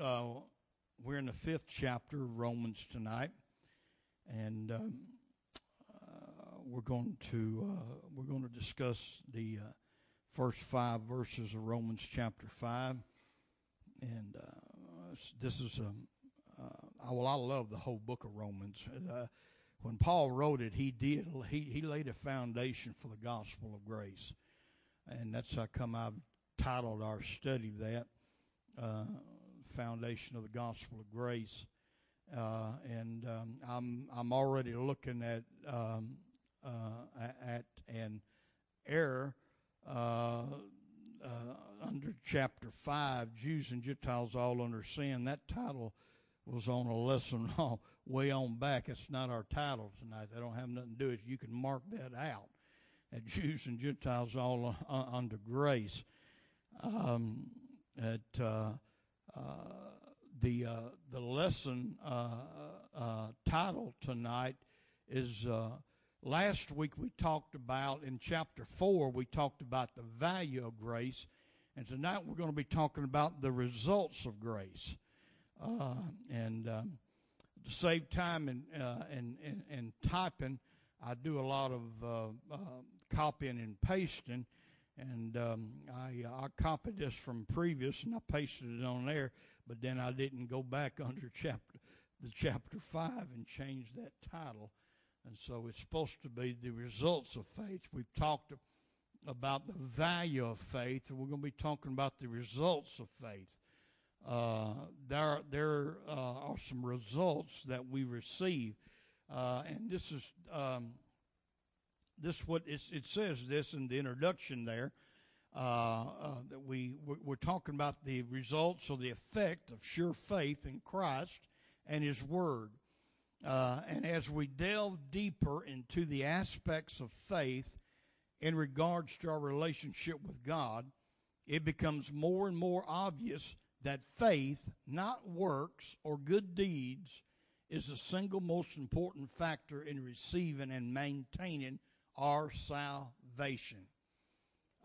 uh, we're in the fifth chapter of Romans tonight, and um, uh, we're going to uh, we're going to discuss the uh, first five verses of Romans chapter five, and uh, this is a uh, well, I love the whole book of Romans. when Paul wrote it, he did he he laid a foundation for the gospel of grace, and that's how come I've titled our study that foundation of the gospel of grace. Uh, and um, I'm I'm already looking at um, uh, at an error uh, uh, under chapter five, Jews and Gentiles all under sin. That title was on a lesson way on back. It's not our title tonight. They don't have nothing to do with it. You can mark that out. At Jews and Gentiles all uh, under grace. Um, at uh, the uh, the lesson uh, title tonight is last week we talked about in chapter four we talked about the value of grace, and tonight we're going to be talking about the results of grace. and um, to save time and, uh, and, and, and typing, I do a lot of uh, uh, copying and pasting, and um, I I copied this from previous and I pasted it on there, but then I didn't go back under chapter the chapter five and change that title, and so it's supposed to be the results of faith. We've talked about the value of faith, and we're going to be talking about the results of faith. Uh, there there uh, are some results that we receive, uh, and this is. Um, this what it says this in the introduction there uh, uh, that we we're talking about the results or the effect of sure faith in Christ and His Word. Uh, and as we delve deeper into the aspects of faith in regards to our relationship with God, it becomes more and more obvious that faith, not works or good deeds, is the single most important factor in receiving and maintaining our salvation.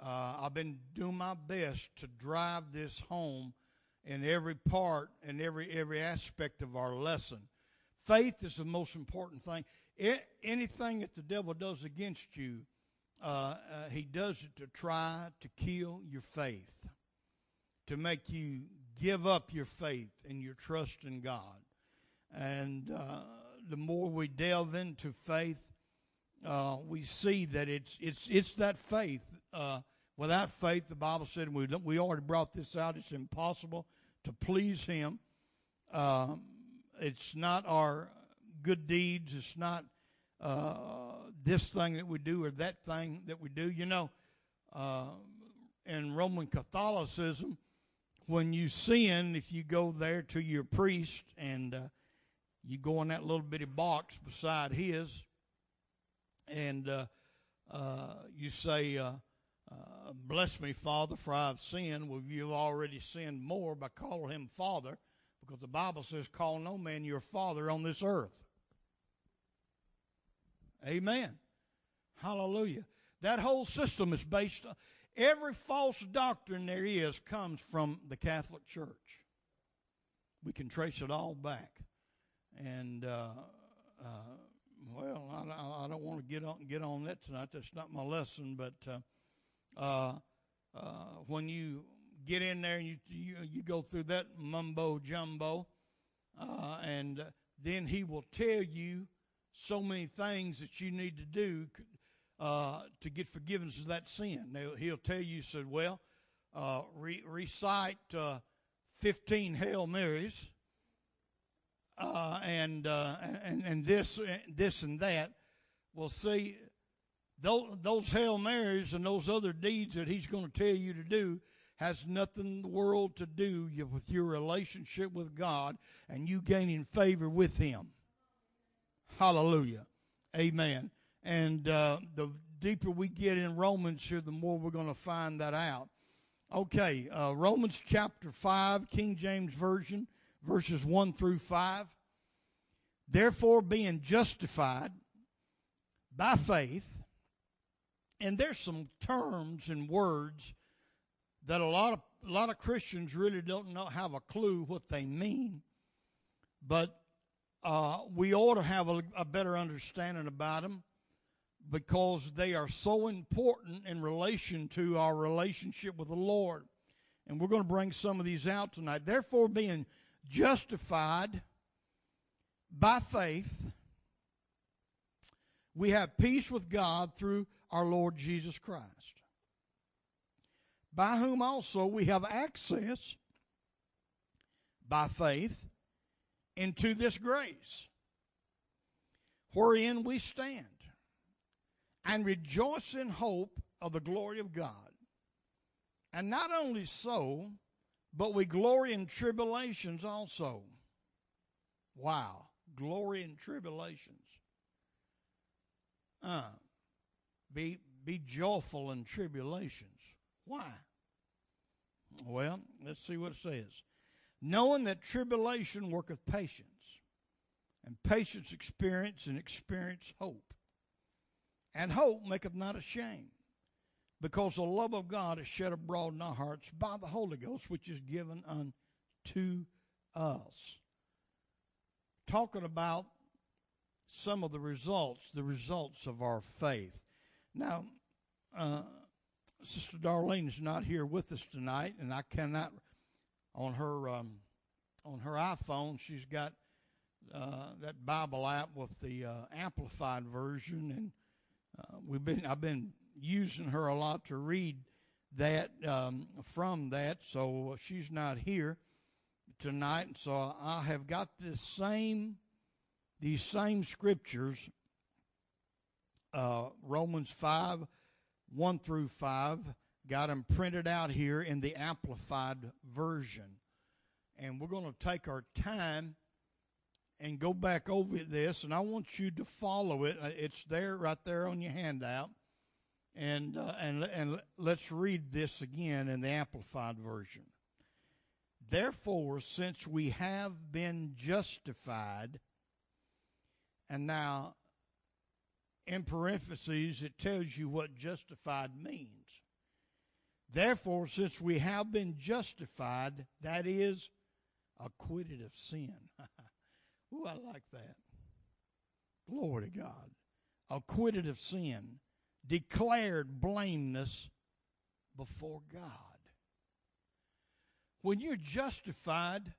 Uh, I've been doing my best to drive this home in every part and every every aspect of our lesson. Faith is the most important thing. It, anything that the devil does against you, uh, uh, he does it to try to kill your faith, to make you give up your faith and your trust in God. And uh, the more we delve into faith, uh, we see that it's it's it's that faith. Uh, without faith, the Bible said we we already brought this out. It's impossible to please Him. Um, it's not our good deeds. It's not uh, this thing that we do or that thing that we do. You know, uh, in Roman Catholicism, when you sin, if you go there to your priest and uh, you go in that little bitty box beside his and uh, uh, you say, uh, uh, Bless me, Father, for I have sinned. Well, you've already sinned more by calling him Father, because the Bible says, Call no man your Father on this earth. Amen. Hallelujah. That whole system is based on every false doctrine there is comes from the Catholic Church. We can trace it all back. And uh, uh, well, I, I don't want to get on get on that tonight. That's not my lesson. But uh, uh, uh, when you get in there and you you, you go through that mumbo jumbo, uh, and then he will tell you so many things that you need to do uh, to get forgiveness of that sin. Now, he'll tell you, said, well, re- recite 15 Hail Marys uh, and, uh, and and this this and that. Well, see, those, those hail marys and those other deeds that he's going to tell you to do has nothing in the world to do with your relationship with God and you gaining favor with Him. Hallelujah, Amen. And uh, the deeper we get in Romans here, the more we're going to find that out. Okay, uh, Romans chapter 5, King James Version verses 1 through 5. Therefore, being justified by faith, and there's some terms and words that a lot of a lot of Christians really don't know have a clue what they mean, but uh, we ought to have a, a better understanding about them because they are so important in relation to our relationship with the Lord. And we're going to bring some of these out tonight. Therefore, being justified by faith, we have peace with God through our Lord Jesus Christ, by whom also we have access by faith into this grace, wherein we stand, and rejoice in hope of the glory of God. And not only so, but we glory in tribulations also. Wow, glory in tribulations. Uh, be, be joyful in tribulations. Why? Well, let's see what it says. Knowing that tribulation worketh patience, and patience experience, and experience hope. And hope maketh not ashamed, because the love of God is shed abroad in our hearts by the Holy Ghost, which is given unto us. Talking about some of the results, the results of our faith. Now, uh, Sister Darlene is not here with us tonight, and I cannot on her um, on her iPhone. She's got uh, that Bible app with the uh, amplified version, and uh, we've been I've been using her a lot to read that um, from that. So she's not here tonight, so I have got this same these same scriptures, uh, Romans 5, 1 through 5, got them printed out here in the Amplified Version. And we're going to take our time and go back over this, and I want you to follow it. Uh, it's there, right there on your handout. And, uh, and, and let's read this again in the Amplified Version. Therefore, since we have been justified, and now, in parentheses, it tells you what justified means. Therefore, since we have been justified, that is, acquitted of sin. Ooh, I like that. Glory to God. Acquitted of sin, declared blameless before God. When you're justified,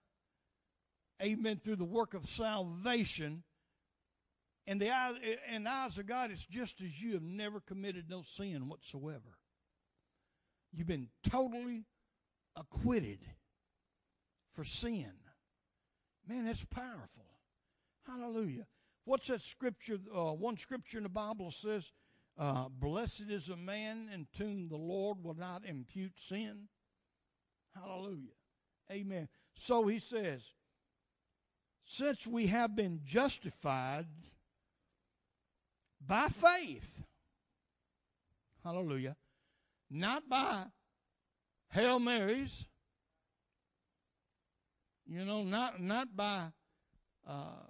amen, through the work of salvation, in the, eye, in the eyes of God, it's just as you have never committed no sin whatsoever. You've been totally acquitted for sin. Man, that's powerful. Hallelujah. What's that scripture? Uh, one scripture in the Bible says, uh, Blessed is a man in whom the Lord will not impute sin. Hallelujah. Amen. So he says, since we have been justified by faith. Hallelujah. Not by Hail Marys. You know, not not by uh,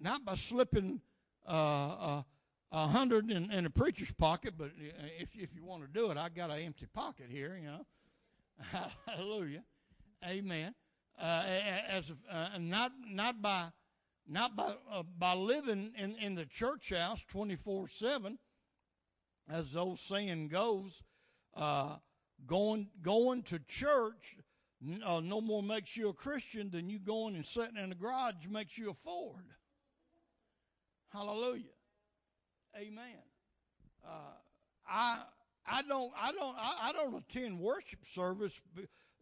not by slipping uh, uh, a hundred in, in a preacher's pocket, but if if you want to do it, I got an empty pocket here. You know, Hallelujah, Amen. Uh, as uh, not not by not by, uh, by living in, in the church house 24 7, as the old saying goes, uh, going, going to church uh, no more makes you a Christian than you going and sitting in the garage makes you a Ford. Hallelujah. Amen. Uh, I I don't I don't I, I don't attend worship service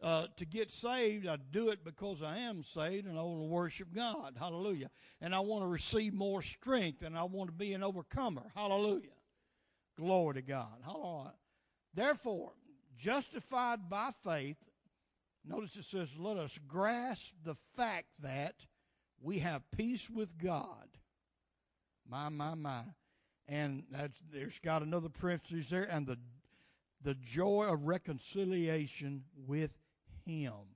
uh, to get saved. I do it because I am saved and I want to worship God. Hallelujah. And I want to receive more strength and I want to be an overcomer. Hallelujah. Glory to God. Hallelujah. Therefore, justified by faith, notice it says, let us grasp the fact that we have peace with God. My, my, my. And there's got another parenthesis there, and the the joy of reconciliation with him.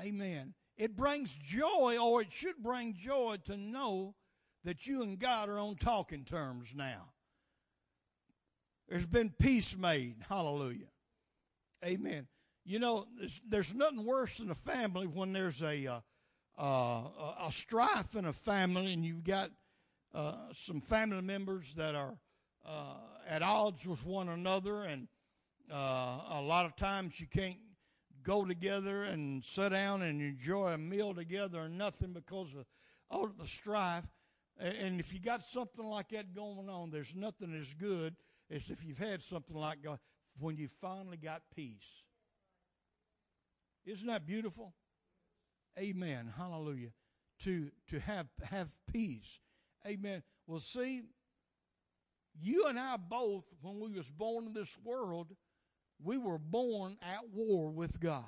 Amen. It brings joy, or it should bring joy to know that you and God are on talking terms now. There's been peace made. Hallelujah. Amen. You know, there's, there's nothing worse than a family when there's a uh, uh, a strife in a family, and you've got uh, some family members that are uh, at odds with one another, and uh, a lot of times you can't go together and sit down and enjoy a meal together or nothing because of all of the strife. And if you got something like that going on, there's nothing as good as if you've had something like when you finally got peace. Isn't that beautiful? Amen. Hallelujah. To to have have peace. Amen. Well, see, you and I both, when we was born in this world, we were born at war with God.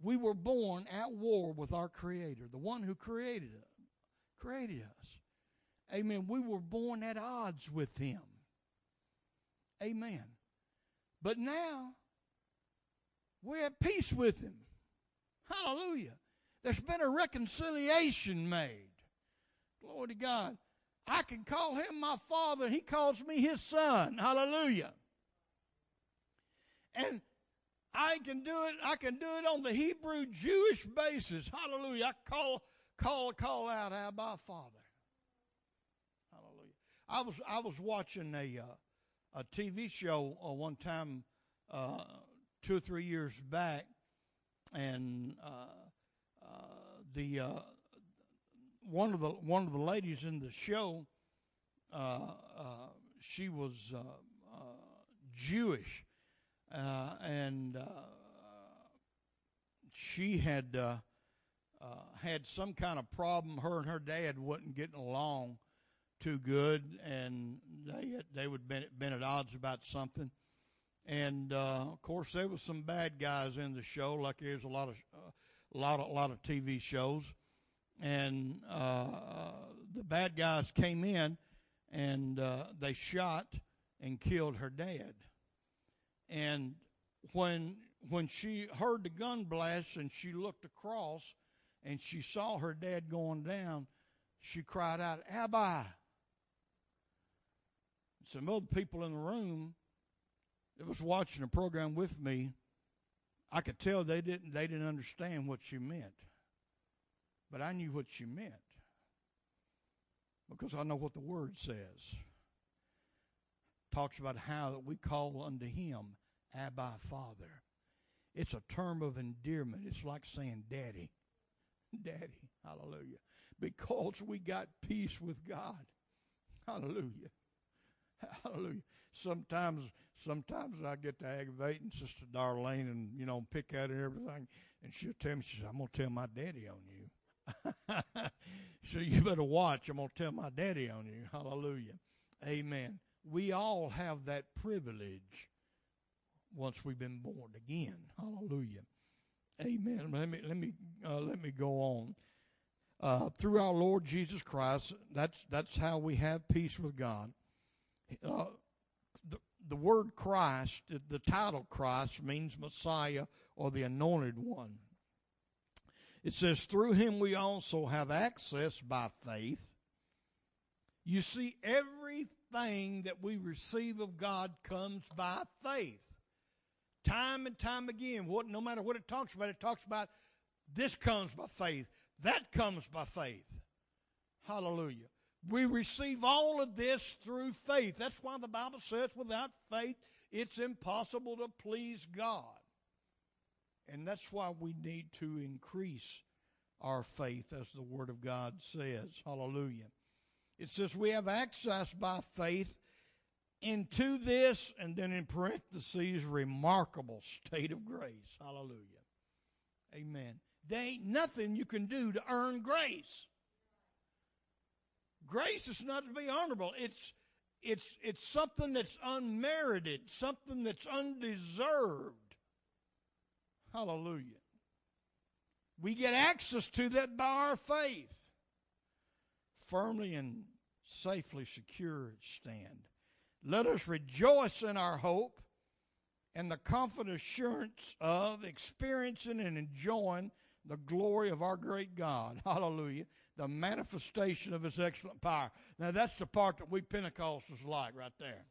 We were born at war with our Creator, the one who created us. Created us. Amen. We were born at odds with Him. Amen. But now we're at peace with Him. Hallelujah. There's been a reconciliation made. Glory to God. I can call him my father. He calls me his son. Hallelujah. And I can do it. I can do it on the Hebrew Jewish basis. Hallelujah. I call call call out Abba Father. Hallelujah. I was I was watching a uh, a TV show uh, one time uh, two or three years back, and uh, uh, the uh, one of the one of the ladies in the show, uh, uh, she was uh, Jewish, and she had had some kind of problem. Her and her dad wasn't getting along too good, and they they would been been at odds about something. And uh, of course there was some bad guys in the show, like there's a lot of uh, a lot of a lot of TV shows, and uh, the bad guys came in and uh, they shot and killed her dad, and when when she heard the gun blast and she looked across and she saw her dad going down, she cried out, "Abba!" Some other people in the room that was watching the program with me, I could tell they didn't they didn't understand what she meant. But I knew what she meant. Because I know what the word says. Talks about how that we call unto him Abba Father. It's a term of endearment. It's like saying daddy. Daddy. Hallelujah. Because we got peace with God. Hallelujah. Hallelujah. Sometimes sometimes I get to aggravating Sister Darlene and, you know, pick at and everything. And she'll tell me, she says, I'm to tell my daddy on you. so you better watch. I'm going to tell my daddy on you. Hallelujah. Amen. We all have that privilege once we've been born again. Hallelujah. Amen. Let me let me uh, let me go on. Uh, through our Lord Jesus Christ, that's that's how we have peace with God. Uh, the word Christ, the title Christ, means Messiah or the anointed one. It says, through him we also have access by faith. You see, everything that we receive of God comes by faith. Time and time again, what, no matter what it talks about, it talks about this comes by faith, that comes by faith. Hallelujah. We receive all of this through faith. That's why the Bible says without faith, it's impossible to please God. And that's why we need to increase our faith, as the Word of God says. Hallelujah. It says we have access by faith into this, and then in parentheses, remarkable state of grace. Hallelujah. Amen. There ain't nothing you can do to earn grace. Grace is not to be honorable. It's it's it's something that's unmerited, something that's undeserved. Hallelujah. We get access to that by our faith. Firmly and safely secure stand. Let us rejoice in our hope and the confident assurance of experiencing and enjoying the glory of our great God. Hallelujah. The manifestation of his excellent power. Now, that's the part that we Pentecostals like right there.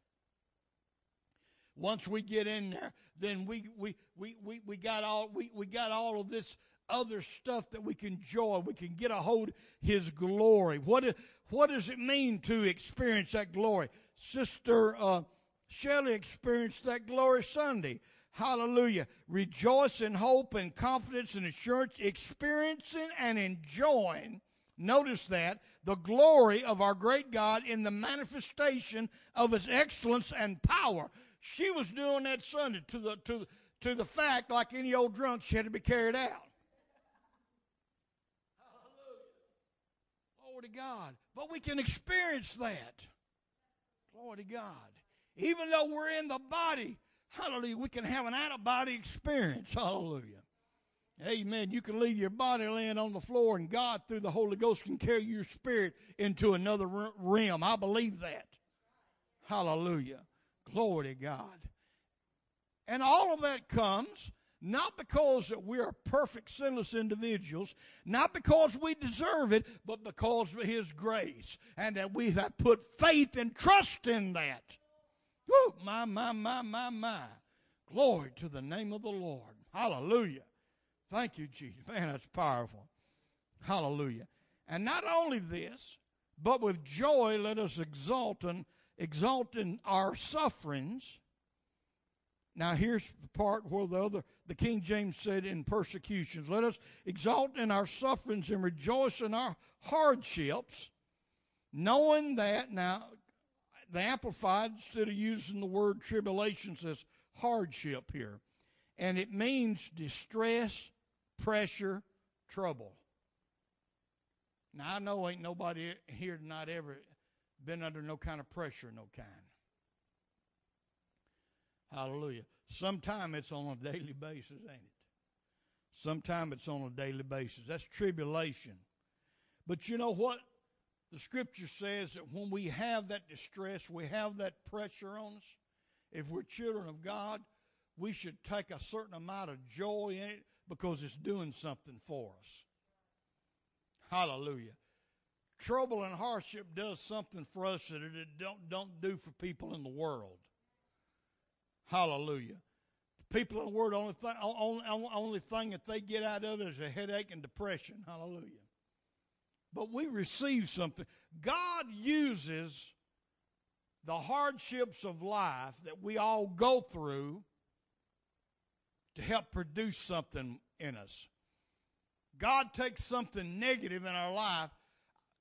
Once we get in there, then we we we we, we got all we, we got all of this other stuff that we can enjoy. We can get a hold His glory. What what does it mean to experience that glory? Sister uh, Shelley experienced that glory Sunday. Hallelujah. Rejoice in hope and confidence and assurance, experiencing and enjoying. Notice that the glory of our great God in the manifestation of his excellence and power. She was doing that Sunday to the to to the fact, like any old drunk, she had to be carried out. Hallelujah. Glory to God. But we can experience that. Glory to God. Even though we're in the body, hallelujah, we can have an out of body experience. Hallelujah. Amen. You can leave your body laying on the floor, and God, through the Holy Ghost, can carry your spirit into another realm. I believe that. Hallelujah. Glory to God. And all of that comes not because that we are perfect, sinless individuals, not because we deserve it, but because of His grace, and that we have put faith and trust in that. Woo! My, my, my, my, my. Glory to the name of the Lord. Hallelujah. Thank you, Jesus. Man, that's powerful. Hallelujah. And not only this, but with joy let us exult and exalt in our sufferings. Now here's the part where the other the King James said in persecutions. Let us exalt in our sufferings and rejoice in our hardships, knowing that now the Amplified, instead of using the word tribulation, says hardship here. And it means distress, pressure, trouble. Now, I know ain't nobody here tonight ever been under no kind of pressure, no kind. Hallelujah. Sometime it's on a daily basis, ain't it? Sometime it's on a daily basis. That's tribulation. But you know what? The scripture says that when we have that distress, we have that pressure on us, if we're children of God, we should take a certain amount of joy in it because it's doing something for us. Hallelujah. Trouble and hardship does something for us that it don't, don't do for people in the world. Hallelujah. The people in the world, only thing, only, only thing that they get out of it is a headache and depression. Hallelujah. But we receive something. God uses the hardships of life that we all go through to help produce something in us. God takes something negative in our life.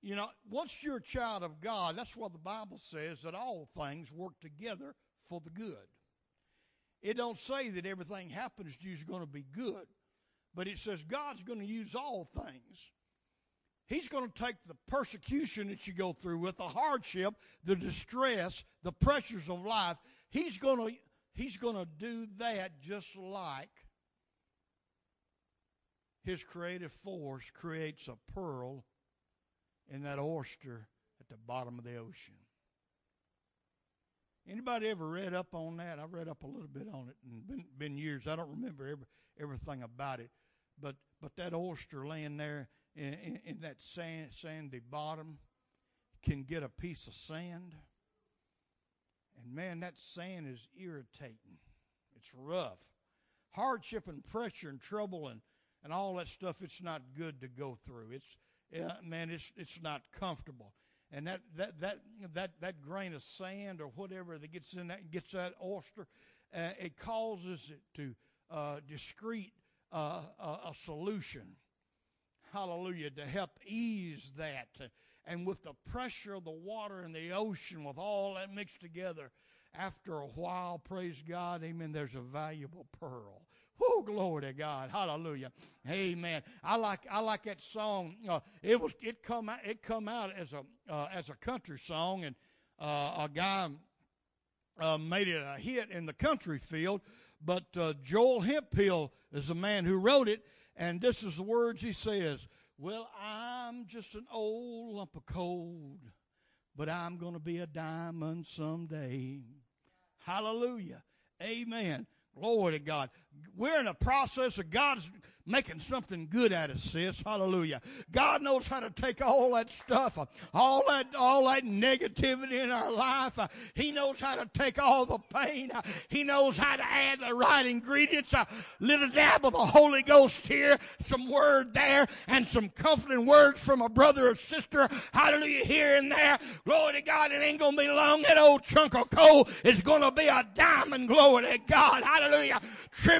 You know, once you're a child of God, that's what the Bible says that all things work together for the good. It don't say that everything happens to you is going to be good, but it says God's going to use all things. He's going to take the persecution that you go through with, the hardship, the distress, the pressures of life. He's going to He's going to do that just like his creative force creates a pearl in that oyster at the bottom of the ocean. Anybody ever read up on that? I've read up a little bit on it and been, been years. I don't remember every, everything about it, but but that oyster laying there in, in, in that sand, sandy bottom can get a piece of sand and man, that sand is irritating. It's rough. Hardship and pressure and trouble and, and all that stuff, it's not good to go through. It's, uh, man, it's, it's not comfortable. And that, that, that, that, that grain of sand or whatever that gets in that, gets that oyster, uh, it causes it to uh, discrete uh, a, a solution. Hallelujah. To help ease that and with the pressure of the water in the ocean, with all that mixed together, after a while, praise God, amen, there's a valuable pearl. Whoo, glory to God. Hallelujah. Amen. I like I like that song. Uh, it was it come out it come out as a uh, as a country song and uh, a guy uh, made it a hit in the country field, but uh, Joel Hemphill is the man who wrote it and this is the words he says. Well, I'm just an old lump of coal, but I'm going to be a diamond someday. Hallelujah. Amen. Glory to God. We're in a process of God's making something good out of sis. Hallelujah. God knows how to take all that stuff, all that, all that negativity in our life. He knows how to take all the pain. He knows how to add the right ingredients. A little dab of the Holy Ghost here, some word there, and some comforting words from a brother or sister. Hallelujah. Here and there. Glory to God. It ain't going to be long. That old chunk of coal is going to be a diamond. Glory to God. Hallelujah.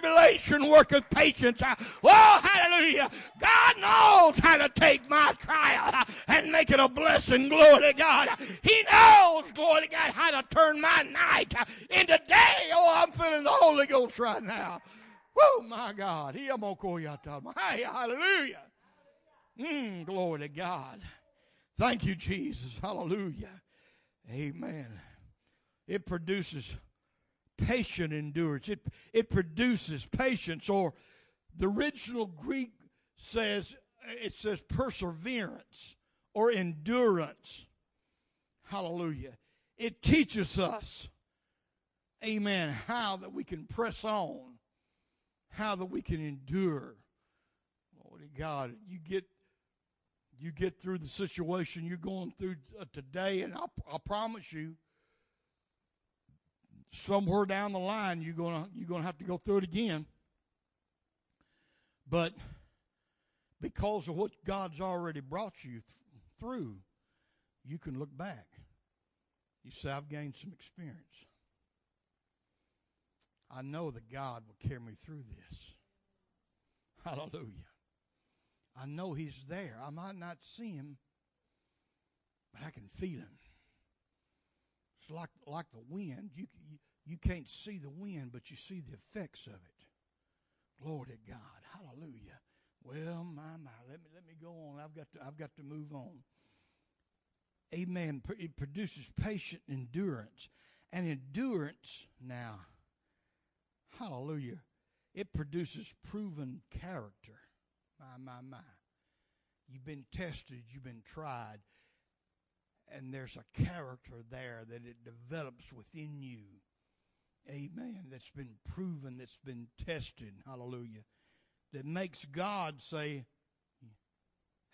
Tribulation worketh patience. Uh, oh, hallelujah. God knows how to take my trial uh, and make it a blessing. Glory to God. He knows, glory to God, how to turn my night uh, into day. Oh, I'm feeling the Holy Ghost right now. Oh, my God. Hey, hallelujah. Mm, glory to God. Thank you, Jesus. Hallelujah. Amen. It produces patient endurance. It, it produces patience or the original Greek says, it says perseverance or endurance. Hallelujah. It teaches us, amen, how that we can press on, how that we can endure. Lord God, you get you get through the situation you're going through uh, today, and I, I promise you, somewhere down the line you're gonna you're gonna have to go through it again. But because of what God's already brought you th- through, you can look back. You say, I've gained some experience. I know that God will carry me through this. Hallelujah. I know He's there. I might not see Him, but I can feel Him. It's like, like the wind. You, you, can't see the wind, but you see the effects of it. Glory to God. Hallelujah. Well, my my, let me let me go on. I've got to I've got to move on. Amen. It produces patient endurance. And endurance now, hallelujah, it produces proven character. My, my, my. You've been tested, you've been tried, and there's a character there that it develops within you. Amen. That's been proven, that's been tested. Hallelujah that makes God say,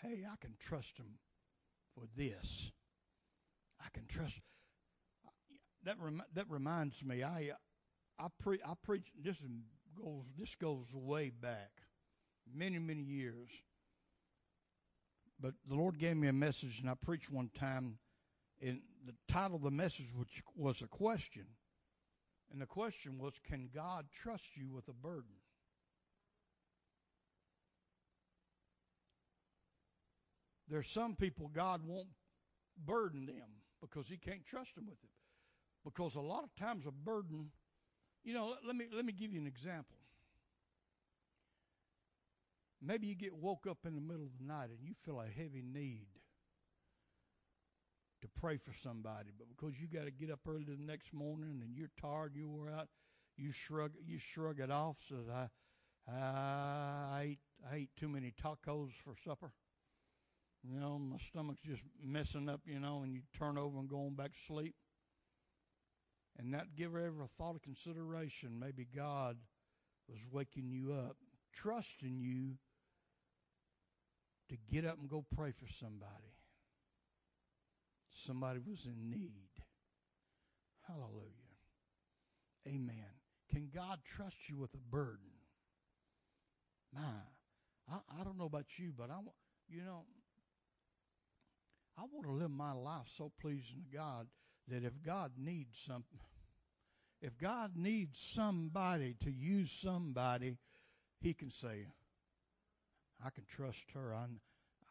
hey, I can trust him for this. I can trust. That rem- that reminds me. I I pre I preach. This goes this goes way back, many many years. But the Lord gave me a message, and I preached one time. And the title of the message which was a question, and the question was, "Can God trust you with a burden?" There's some people God won't burden them because He can't trust them with it. Because a lot of times a burden, you know, let me let me give you an example. Maybe you get woke up in the middle of the night and you feel a heavy need to pray for somebody, but because you got to get up early the next morning and you're tired, you wore out, you shrug you shrug it off. Says I, I ate I ate too many tacos for supper. You know, my stomach's just messing up, you know, and you turn over and go on back to sleep. And not give ever a thought of consideration. Maybe God was waking you up, trusting you to get up and go pray for somebody. Somebody was in need. Hallelujah. Amen. Can God trust you with a burden? My, I, I don't know about you, but I, want, you know, I want to live my life so pleasing to God that if God needs something, if God needs somebody to use somebody, He can say, I can trust her. I,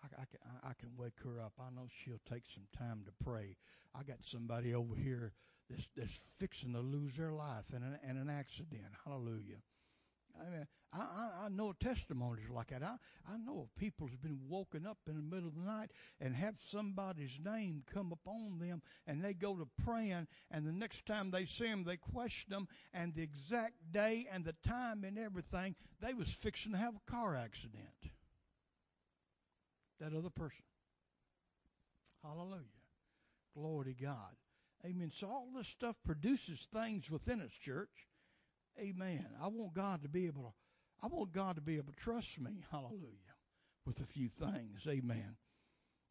I, I, can, I can wake her up. I know she'll take some time to pray. I got somebody over here that's, that's fixing to lose their life in an, in an accident. Hallelujah. I mean, I, I, I know testimonies like that. I, I know of people who's been woken up in the middle of the night and have somebody's name come upon them and they go to praying and the next time they see them they question them and the exact day and the time and everything they was fixing to have a car accident. That other person. Hallelujah. Glory to God. Amen. So all this stuff produces things within us, church. Amen. I want God to be able to, I want God to be able to trust me. Hallelujah. With a few things. Amen.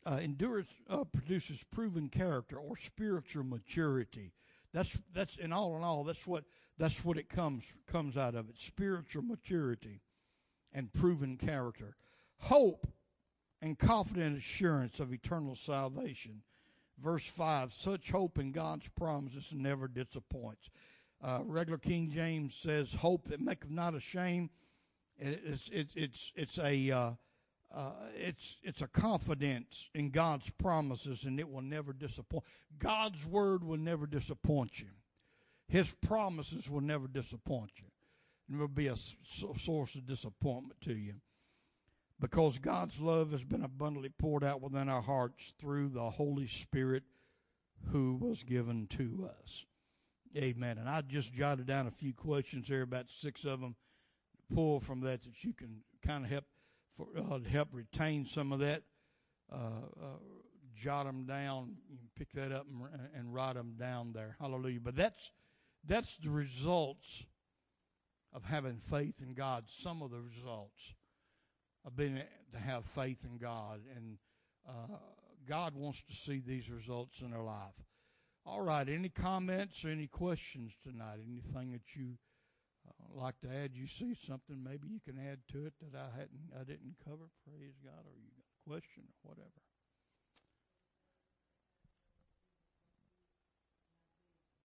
Uh, endurance uh, produces proven character or spiritual maturity. That's that's in all in all. That's what that's what it comes comes out of it. Spiritual maturity and proven character, hope, and confident assurance of eternal salvation. Verse five: Such hope in God's promises never disappoints. Uh, regular King James says, "Hope that maketh not ashamed." It's it's it's it's a uh, uh, it's it's a confidence in God's promises, and it will never disappoint. God's word will never disappoint you. His promises will never disappoint you. It will be a source of disappointment to you, because God's love has been abundantly poured out within our hearts through the Holy Spirit, who was given to us. Amen. And I just jotted down a few questions here, about six of them, pull from that that you can kind of help for uh, help retain some of that. Uh, uh, jot them down, you can pick that up and, and write them down there. Hallelujah. But that's that's the results of having faith in God. Some of the results of being to have faith in God, and uh, God wants to see these results in our life. All right. Any comments or any questions tonight? Anything that you uh, like to add? You see something maybe you can add to it that I hadn't, I didn't cover. Praise God, or you got a question or whatever.